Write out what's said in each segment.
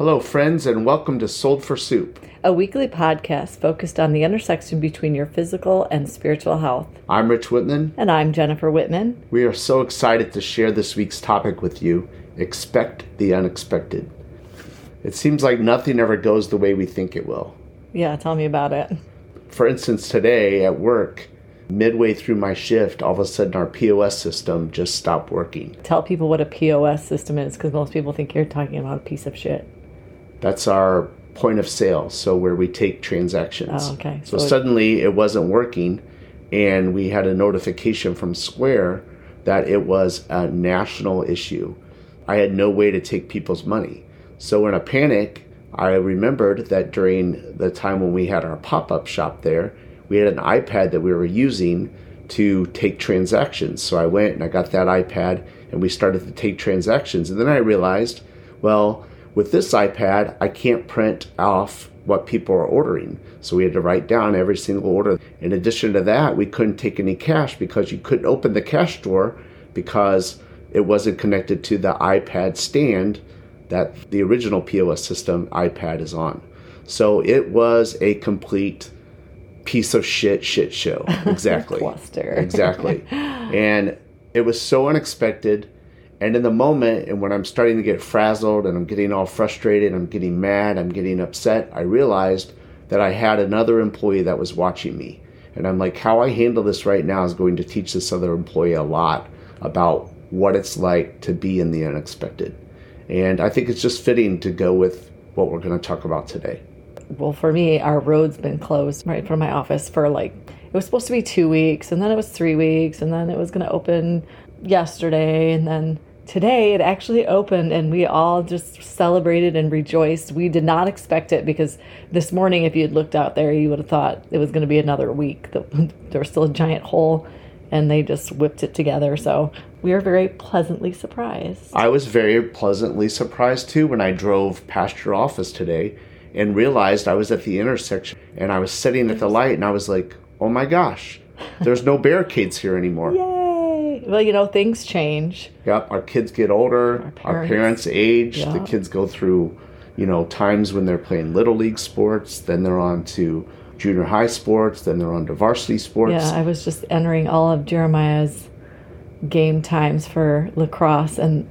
Hello, friends, and welcome to Sold for Soup. A weekly podcast focused on the intersection between your physical and spiritual health. I'm Rich Whitman. And I'm Jennifer Whitman. We are so excited to share this week's topic with you expect the unexpected. It seems like nothing ever goes the way we think it will. Yeah, tell me about it. For instance, today at work, midway through my shift, all of a sudden our POS system just stopped working. Tell people what a POS system is because most people think you're talking about a piece of shit. That's our point of sale, so where we take transactions. Oh, okay. So, So suddenly it wasn't working, and we had a notification from Square that it was a national issue. I had no way to take people's money. So, in a panic, I remembered that during the time when we had our pop up shop there, we had an iPad that we were using to take transactions. So, I went and I got that iPad and we started to take transactions. And then I realized, well, with this iPad, I can't print off what people are ordering. So we had to write down every single order. In addition to that, we couldn't take any cash because you couldn't open the cash drawer because it wasn't connected to the iPad stand that the original POS system iPad is on. So it was a complete piece of shit shit show. Exactly. Cluster. exactly. And it was so unexpected. And in the moment, and when I'm starting to get frazzled and I'm getting all frustrated, I'm getting mad, I'm getting upset, I realized that I had another employee that was watching me. And I'm like, how I handle this right now is going to teach this other employee a lot about what it's like to be in the unexpected. And I think it's just fitting to go with what we're going to talk about today. Well, for me, our road's been closed right from my office for like, it was supposed to be two weeks, and then it was three weeks, and then it was going to open yesterday, and then today it actually opened, and we all just celebrated and rejoiced. We did not expect it because this morning, if you had looked out there, you would have thought it was going to be another week. The- There was still a giant hole, and they just whipped it together. So we are very pleasantly surprised. I was very pleasantly surprised too when I drove past your office today and realized I was at the intersection and I was sitting at the light and I was like, oh my gosh, there's no barricades here anymore. Yay! Well, you know, things change. Yep, our kids get older, our parents. parents, age, the kids go through, you know, times when they're playing little league sports, then they're on to junior high sports, then they're on to varsity sports. Yeah, I was just entering all of Jeremiah's game times for lacrosse, and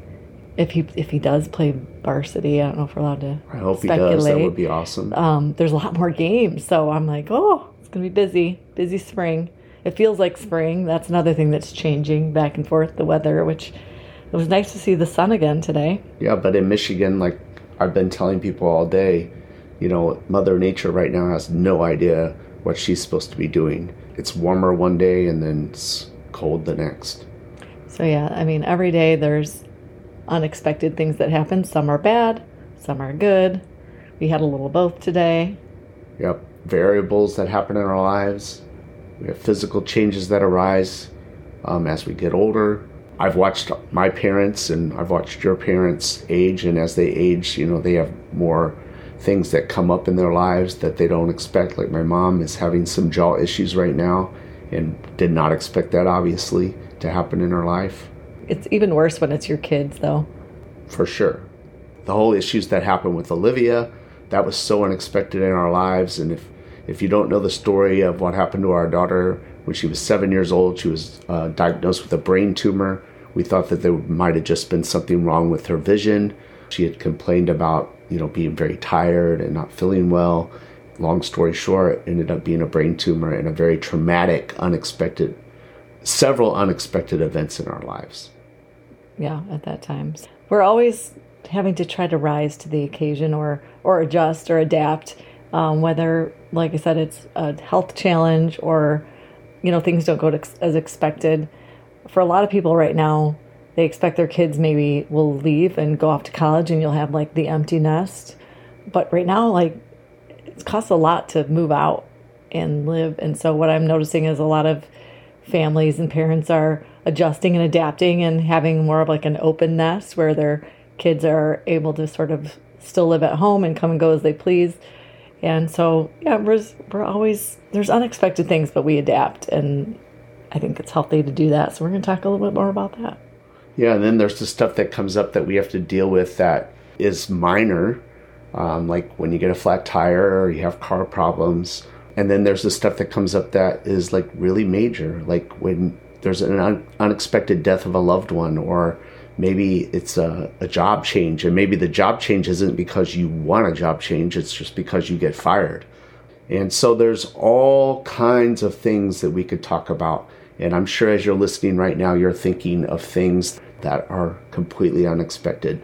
if he if he does play varsity, I don't know if we're allowed to. I hope he speculate. does. That would be awesome. Um, there's a lot more games, so I'm like, oh, it's gonna be busy, busy spring. It feels like spring. That's another thing that's changing back and forth. The weather, which it was nice to see the sun again today. Yeah, but in Michigan, like I've been telling people all day, you know, Mother Nature right now has no idea what she's supposed to be doing. It's warmer one day and then it's cold the next. So yeah, I mean, every day there's unexpected things that happen. Some are bad, some are good. We had a little both today. Yep, variables that happen in our lives. We have physical changes that arise um, as we get older. I've watched my parents and I've watched your parents age, and as they age, you know, they have more things that come up in their lives that they don't expect. Like my mom is having some jaw issues right now and did not expect that, obviously, to happen in her life. It's even worse when it's your kids, though. for sure. The whole issues that happened with Olivia, that was so unexpected in our lives. And if, if you don't know the story of what happened to our daughter when she was seven years old, she was uh, diagnosed with a brain tumor. We thought that there might have just been something wrong with her vision. She had complained about, you know, being very tired and not feeling well. Long story short, ended up being a brain tumor and a very traumatic, unexpected, several unexpected events in our lives. Yeah, at that time. We're always having to try to rise to the occasion or or adjust or adapt. Um, whether, like I said, it's a health challenge or you know things don't go to, as expected. For a lot of people right now, they expect their kids maybe will leave and go off to college, and you'll have like the empty nest. But right now, like it costs a lot to move out and live. And so what I'm noticing is a lot of families and parents are adjusting and adapting and having more of like an open nest where their kids are able to sort of still live at home and come and go as they please. And so, yeah, we're, we're always, there's unexpected things, but we adapt. And I think it's healthy to do that. So we're going to talk a little bit more about that. Yeah, and then there's the stuff that comes up that we have to deal with that is minor, um, like when you get a flat tire or you have car problems. And then there's the stuff that comes up that is like really major, like when there's an un- unexpected death of a loved one, or maybe it's a, a job change, and maybe the job change isn't because you want a job change, it's just because you get fired. And so there's all kinds of things that we could talk about. And I'm sure as you're listening right now, you're thinking of things that are completely unexpected.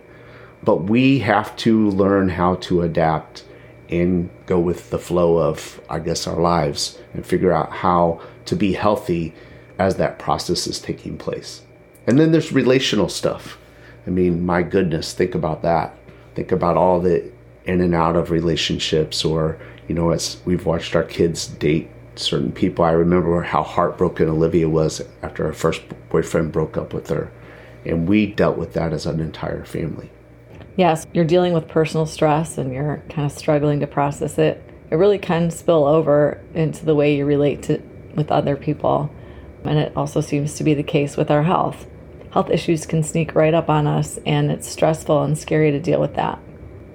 But we have to learn how to adapt and go with the flow of, I guess, our lives and figure out how to be healthy as that process is taking place. And then there's relational stuff. I mean, my goodness, think about that. Think about all the in and out of relationships, or, you know, as we've watched our kids date certain people. I remember how heartbroken Olivia was after her first boyfriend broke up with her. And we dealt with that as an entire family. Yes, you're dealing with personal stress and you're kind of struggling to process it. It really can spill over into the way you relate to with other people. And it also seems to be the case with our health. Health issues can sneak right up on us, and it's stressful and scary to deal with that.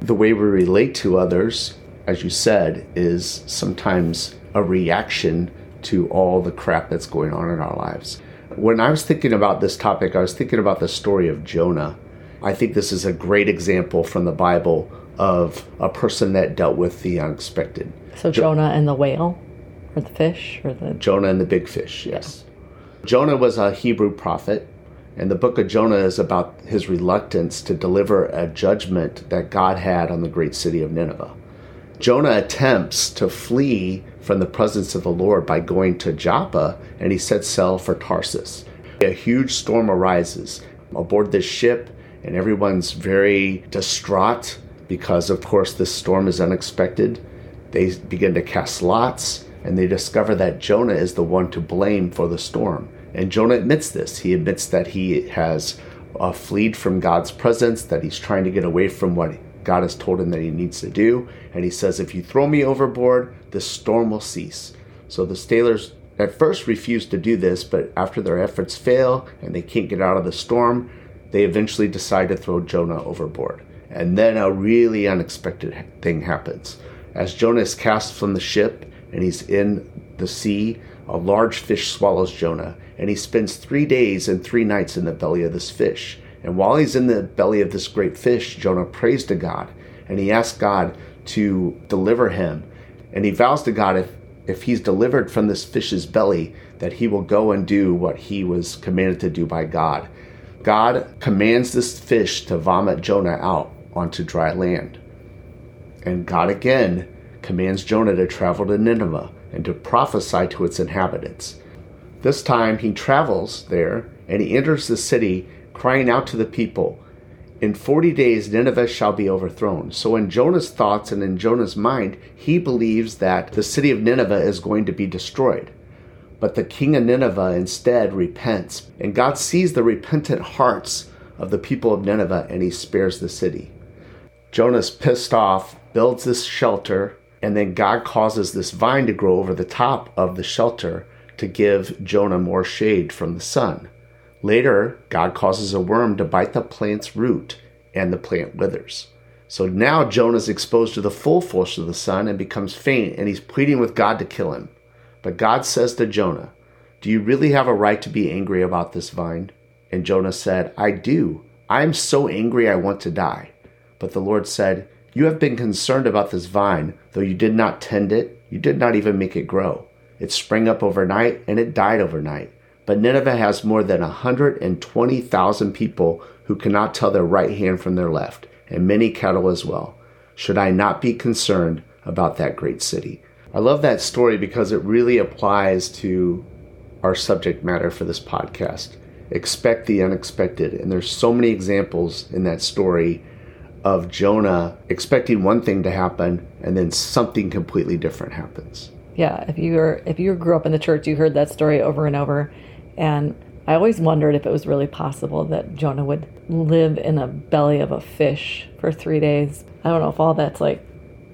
The way we relate to others, as you said, is sometimes a reaction to all the crap that's going on in our lives. When I was thinking about this topic, I was thinking about the story of Jonah. I think this is a great example from the Bible of a person that dealt with the unexpected. So, Jonah and the whale, or the fish, or the. Jonah and the big fish, yes. Jonah was a Hebrew prophet, and the book of Jonah is about his reluctance to deliver a judgment that God had on the great city of Nineveh. Jonah attempts to flee from the presence of the Lord by going to Joppa, and he sets sail for Tarsus. A huge storm arises aboard this ship, and everyone's very distraught because, of course, this storm is unexpected. They begin to cast lots, and they discover that Jonah is the one to blame for the storm. And Jonah admits this. He admits that he has uh, fled from God's presence, that he's trying to get away from what God has told him that he needs to do. And he says, If you throw me overboard, the storm will cease. So the sailors at first refuse to do this, but after their efforts fail and they can't get out of the storm, they eventually decide to throw Jonah overboard. And then a really unexpected thing happens. As Jonah is cast from the ship and he's in the sea, a large fish swallows Jonah, and he spends three days and three nights in the belly of this fish. And while he's in the belly of this great fish, Jonah prays to God, and he asks God to deliver him. And he vows to God if, if he's delivered from this fish's belly, that he will go and do what he was commanded to do by God. God commands this fish to vomit Jonah out onto dry land. And God again commands Jonah to travel to Nineveh and to prophesy to its inhabitants. This time he travels there and he enters the city, crying out to the people, In forty days Nineveh shall be overthrown. So, in Jonah's thoughts and in Jonah's mind, he believes that the city of Nineveh is going to be destroyed. But the king of Nineveh instead repents, and God sees the repentant hearts of the people of Nineveh and he spares the city. Jonah's pissed off, builds this shelter, and then God causes this vine to grow over the top of the shelter to give Jonah more shade from the sun. Later, God causes a worm to bite the plant's root, and the plant withers. So now Jonah's exposed to the full force of the sun and becomes faint, and he's pleading with God to kill him. But God says to Jonah, Do you really have a right to be angry about this vine? And Jonah said, I do. I am so angry I want to die. But the Lord said, You have been concerned about this vine, though you did not tend it, you did not even make it grow. It sprang up overnight and it died overnight. But Nineveh has more than 120,000 people who cannot tell their right hand from their left, and many cattle as well. Should I not be concerned about that great city? I love that story because it really applies to our subject matter for this podcast. Expect the unexpected. And there's so many examples in that story of Jonah expecting one thing to happen and then something completely different happens yeah if you were if you grew up in the church you heard that story over and over and I always wondered if it was really possible that Jonah would live in a belly of a fish for three days. I don't know if all that's like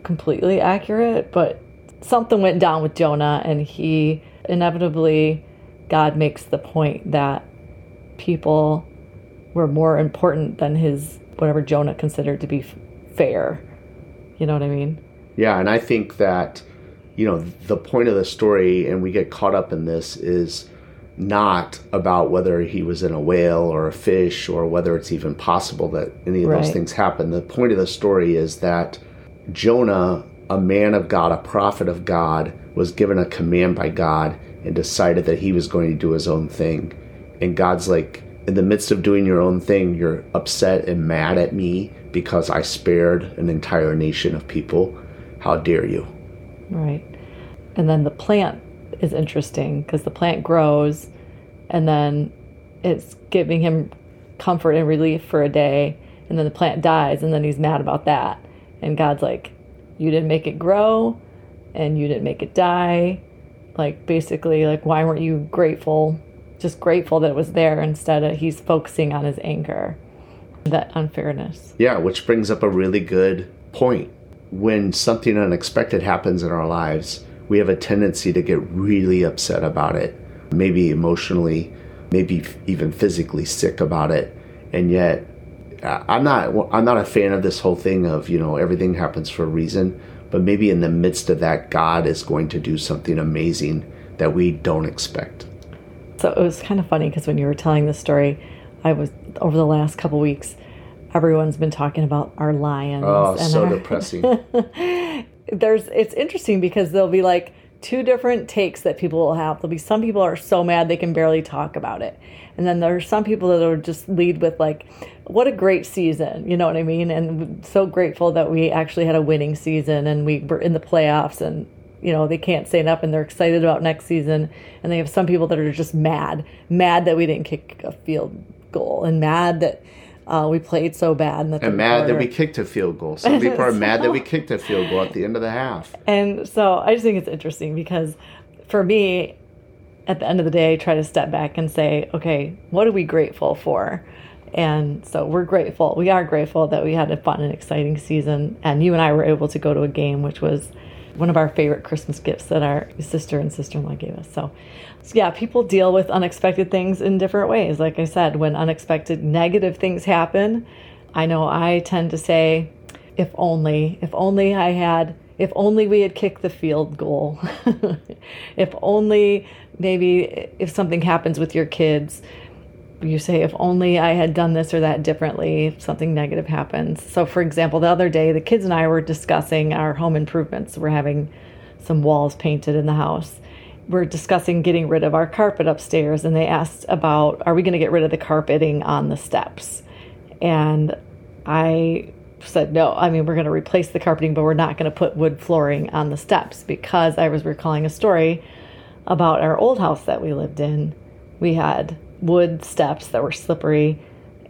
completely accurate, but something went down with Jonah, and he inevitably, God makes the point that people were more important than his whatever Jonah considered to be f- fair. You know what I mean? Yeah, and I think that, you know, the point of the story, and we get caught up in this, is not about whether he was in a whale or a fish or whether it's even possible that any of those things happen. The point of the story is that Jonah, a man of God, a prophet of God, was given a command by God and decided that he was going to do his own thing. And God's like, in the midst of doing your own thing, you're upset and mad at me because I spared an entire nation of people. How dare you? Right. And then the plant is interesting because the plant grows and then it's giving him comfort and relief for a day. And then the plant dies and then he's mad about that. And God's like, You didn't make it grow and you didn't make it die. Like, basically, like, why weren't you grateful? Just grateful that it was there instead of he's focusing on his anger, that unfairness. Yeah, which brings up a really good point. When something unexpected happens in our lives, we have a tendency to get really upset about it, maybe emotionally, maybe even physically sick about it. And yet, I'm not I'm not a fan of this whole thing of, you know, everything happens for a reason, but maybe in the midst of that God is going to do something amazing that we don't expect. So it was kind of funny because when you were telling the story, I was over the last couple weeks, everyone's been talking about our lions. Oh, so our- depressing. There's it's interesting because there'll be like two different takes that people will have. There'll be some people are so mad they can barely talk about it. And then there are some people that will just lead with like, what a great season, you know what I mean? And so grateful that we actually had a winning season and we were in the playoffs and you know they can't stay up and they're excited about next season and they have some people that are just mad mad that we didn't kick a field goal and mad that uh, we played so bad and mad that we kicked a field goal. Some people are mad that we kicked a field goal at the end of the half. And so I just think it's interesting because for me, at the end of the day, I try to step back and say, okay, what are we grateful for? And so we're grateful. We are grateful that we had a fun and exciting season. And you and I were able to go to a game, which was one of our favorite Christmas gifts that our sister and sister in law gave us. So, so, yeah, people deal with unexpected things in different ways. Like I said, when unexpected negative things happen, I know I tend to say, if only, if only I had, if only we had kicked the field goal. if only maybe if something happens with your kids, you say, if only I had done this or that differently, something negative happens. So, for example, the other day, the kids and I were discussing our home improvements. We're having some walls painted in the house. We're discussing getting rid of our carpet upstairs, and they asked about, are we going to get rid of the carpeting on the steps? And I said, no, I mean, we're going to replace the carpeting, but we're not going to put wood flooring on the steps because I was recalling a story about our old house that we lived in. We had wood steps that were slippery.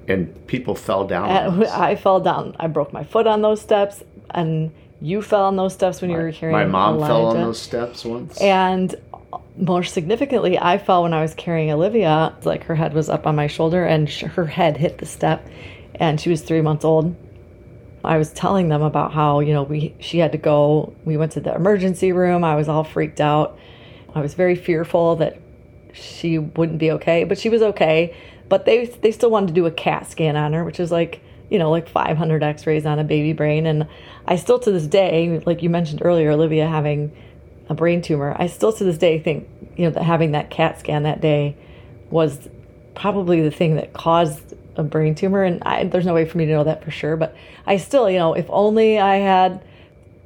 And people fell down. And. I fell down. I broke my foot on those steps, and you fell on those steps when you were carrying My mom fell on those steps once. And more significantly, I fell when I was carrying Olivia. Like her head was up on my shoulder, and sh- her head hit the step, and she was three months old. I was telling them about how you know we she had to go. We went to the emergency room. I was all freaked out. I was very fearful that she wouldn't be okay, but she was okay. But they they still wanted to do a CAT scan on her, which is like you know like 500 X-rays on a baby brain, and I still to this day, like you mentioned earlier, Olivia having a brain tumor. I still to this day think you know that having that CAT scan that day was probably the thing that caused a brain tumor, and I, there's no way for me to know that for sure. But I still, you know, if only I had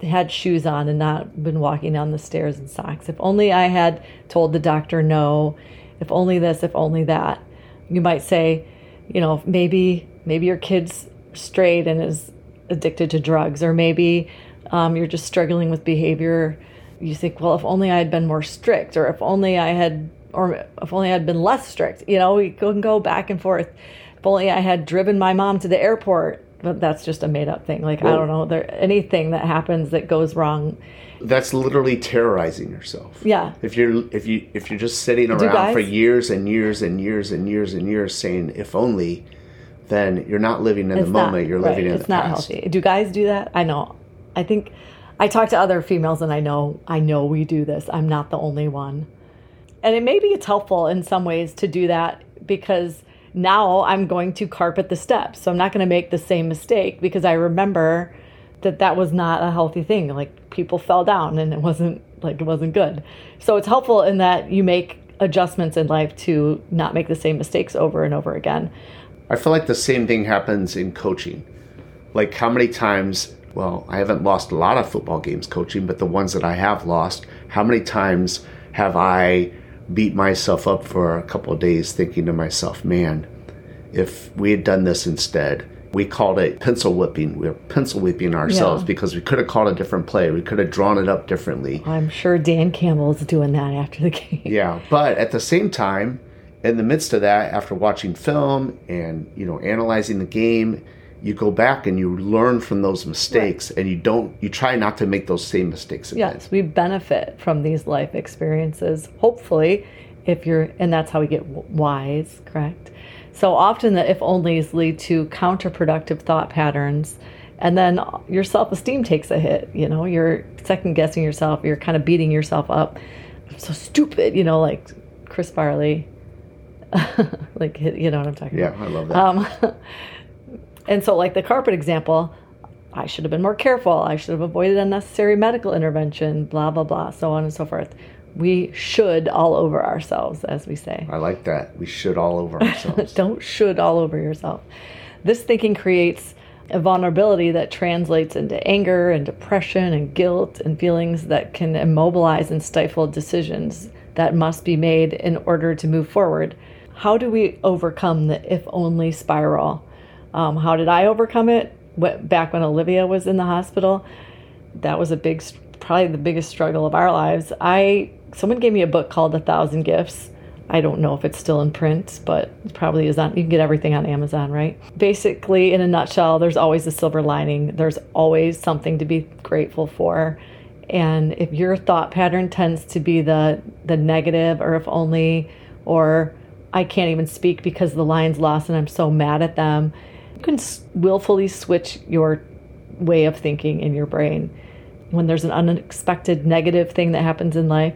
had shoes on and not been walking down the stairs in socks. If only I had told the doctor no. If only this, if only that. You might say, you know, maybe maybe your kid's strayed and is addicted to drugs, or maybe um, you're just struggling with behavior. You think, well, if only I had been more strict, or if only I had, or if only I had been less strict. You know, we can go back and forth. If only I had driven my mom to the airport but that's just a made up thing. Like I don't know, there anything that happens that goes wrong. That's literally terrorizing yourself. Yeah. If you're if you if you're just sitting around for years and years and years and years and years saying if only, then you're not living in the not- moment. You're right, living in It's the not past. healthy. Do guys do that? I know. I think I talk to other females and I know I know we do this. I'm not the only one. And it maybe it's helpful in some ways to do that because now I'm going to carpet the steps. So I'm not going to make the same mistake because I remember that that was not a healthy thing. Like people fell down and it wasn't like it wasn't good. So it's helpful in that you make adjustments in life to not make the same mistakes over and over again. I feel like the same thing happens in coaching. Like how many times, well, I haven't lost a lot of football games coaching, but the ones that I have lost, how many times have I beat myself up for a couple of days thinking to myself, man, if we had done this instead, we called it pencil whipping. We were pencil whipping ourselves Yeah. because we could have called a different play. We could have drawn it up differently. I'm sure Dan Campbell is doing that after the game. Yeah, but at the same time, in the midst of that, after watching film and you know analyzing the game, you go back and you learn from those mistakes, and you don't you try not to make those same mistakes again. Yes, we benefit from these life experiences. Hopefully, if you're, and that's how we get wise, correct? So often the if onlys lead to counterproductive thought patterns, and then your self esteem takes a hit. You know, you're second guessing yourself, you're kind of beating yourself up. I'm so stupid, you know, like Chris Farley. like, you know what I'm talking Yeah, about? Yeah, I love that. Um, and so, like the carpet example, I should have been more careful. I should have avoided unnecessary medical intervention, blah, blah, blah, so on and so forth. We should all over ourselves, as we say. I like that. We should all over ourselves. Don't should all over yourself. This thinking creates a vulnerability that translates into anger and depression and guilt and feelings that can immobilize and stifle decisions that must be made in order to move forward. How do we overcome the if only spiral? Um, how did I overcome it? Wh- Back when Olivia was in the hospital, that was a big, probably the biggest struggle of our lives. I someone gave me a book called A Thousand Gifts. I don't know if it's still in print, but it probably is on. You can get everything on Amazon, right? Basically, in a nutshell, there's always a silver lining. There's always something to be grateful for. And if your thought pattern tends to be the the negative, or if only, or I can't even speak because the Lions lost and I'm so mad at them, you can willfully switch your way of thinking in your brain. When there's an unexpected negative thing that happens in life,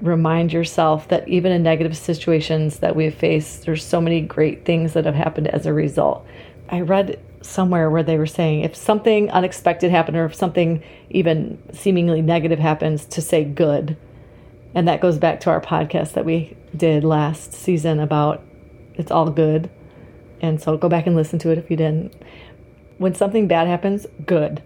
remind yourself that even in negative situations that we've faced, there's so many great things that have happened as a result. I read somewhere where they were saying if something unexpected happened or if something even seemingly negative happens, to say good. And that goes back to our podcast that we did last season about it's all good. And so go back and listen to it if you didn't. When something bad happens, good.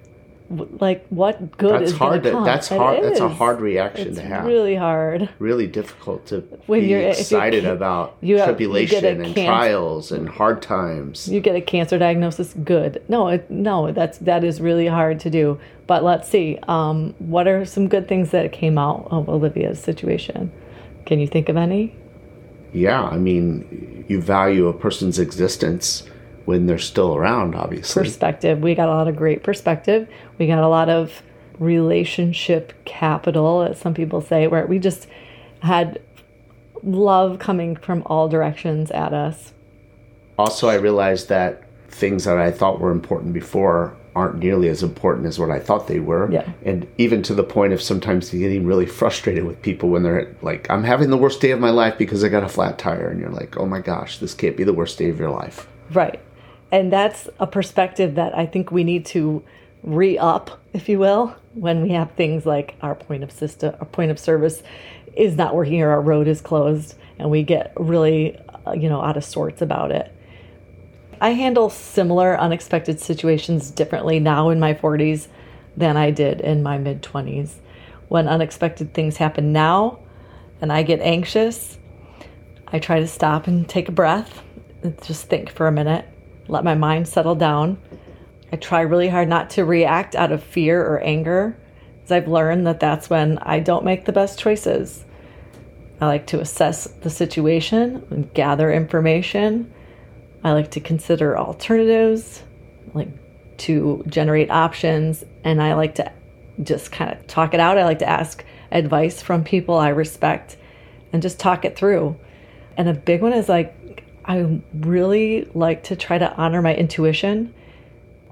Like what good That's is hard to- come? that's hard- that's a hard reaction It's to have. Really hard. really difficult to When be you're- you excited about you have- you tribulation and cancer- trials and hard times. You get a cancer diagnosis, good. No, it, no, that's that is really hard to do. But let's see. Um, what are some good things that came out of Olivia's situation? Can you think of any? Yeah, I mean, you value a person's existence when they're still around, obviously. perspective. We got a lot of great perspective. We got a lot of relationship capital, as some people say, where we just had love coming from all directions at us. Also, I realized that things that I thought were important before aren't nearly as important as what I thought they were. Yeah. And even to the point of sometimes getting really frustrated with people when they're like, I'm having the worst day of my life because I got a flat tire. And you're like, oh my gosh, this can't be the worst day of your life. Right. And that's a perspective that I think we need to re up, if you will, when we have things like our point of system, our point of service is not working or our road is closed and we get really, uh, you know, out of sorts about it. I handle similar unexpected situations differently now in my 40s than I did in my mid 20s. When unexpected things happen now and I get anxious, I try to stop and take a breath just think for a minute, let my mind settle down. I try really hard not to react out of fear or anger, because I've learned that that's when I don't make the best choices. I like to assess the situation and gather information. I like to consider alternatives, like to generate options and I like to just kind of talk it out. I like to ask advice from people I respect and just talk it through. And a big one is like, I really like to try to honor my intuition.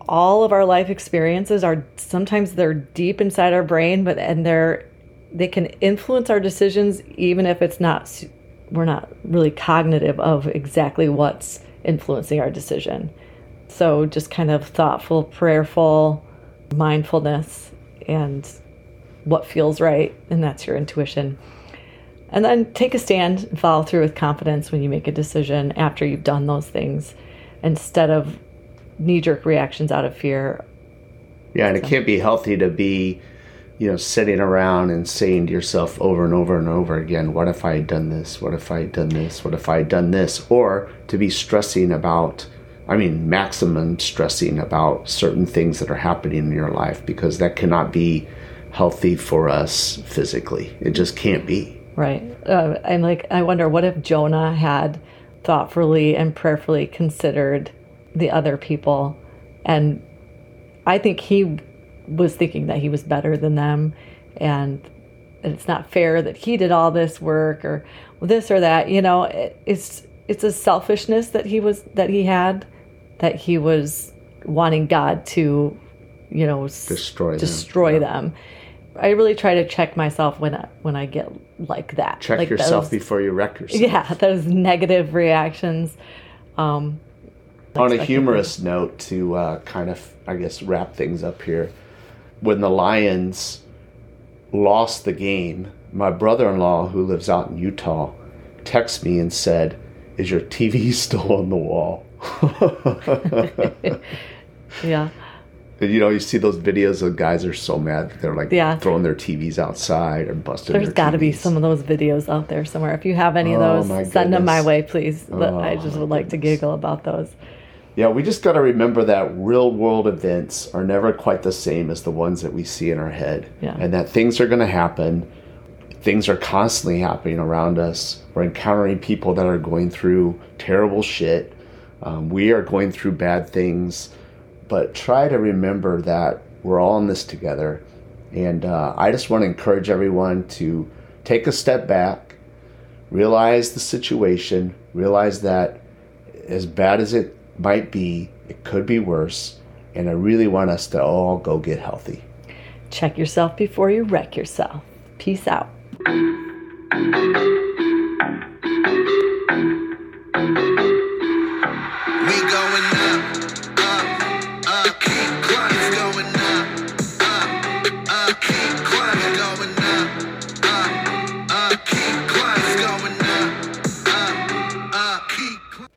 All of our life experiences are sometimes they're deep inside our brain, but and they're they can influence our decisions even if it's not we're not really cognitive of exactly what's influencing our decision. So just kind of thoughtful, prayerful mindfulness and what feels right, and that's your intuition. And then take a stand and follow through with confidence when you make a decision after you've done those things instead of knee jerk reactions out of fear. Yeah, and it can't be healthy to be, you know, sitting around and saying to yourself over and over and over again, what if I had done this? What if I had done this? What if I had done this? Or to be stressing about, I mean, maximum stressing about certain things that are happening in your life because that cannot be healthy for us physically. It just can't be. Right. Uh, I'm like, I wonder what if Jonah had thoughtfully and prayerfully considered the other people. And I think he was thinking that he was better than them. And it's not fair that he did all this work or this or that. You know, it, it's it's a selfishness that he was that he had that he was wanting God to, you know, Destroy them. destroy Yeah. them. I really try to check myself when I, when I get like that. Check like yourself those- before you wreck yourself. yeah, those negative reactions. Um, On a humorous note, to uh, kind of, I guess, wrap things up here, when the Lions lost the game, my brother in law, who lives out in Utah, texted me and said, Is your TV still on the wall? yeah, you know, you see those videos of guys are so mad that they're like Yeah. throwing their TVs outside or busting There's got to be some of those videos out there somewhere. If you have any of Oh, those, send them my way, please. But I Oh, just my would like to giggle about those. Yeah, we just got to remember that real world events are never quite the same as the ones that we see in our head. Yeah. And that things are going to happen. Things are constantly happening around us. We're encountering people that are going through terrible shit. Um, we are going through bad things. But try to remember that we're all in this together. And uh, I just want to encourage everyone to take a step back, realize the situation, realize that as bad as it might be, it could be worse. And I really want us to all go get healthy. Check yourself before you wreck yourself. Peace out.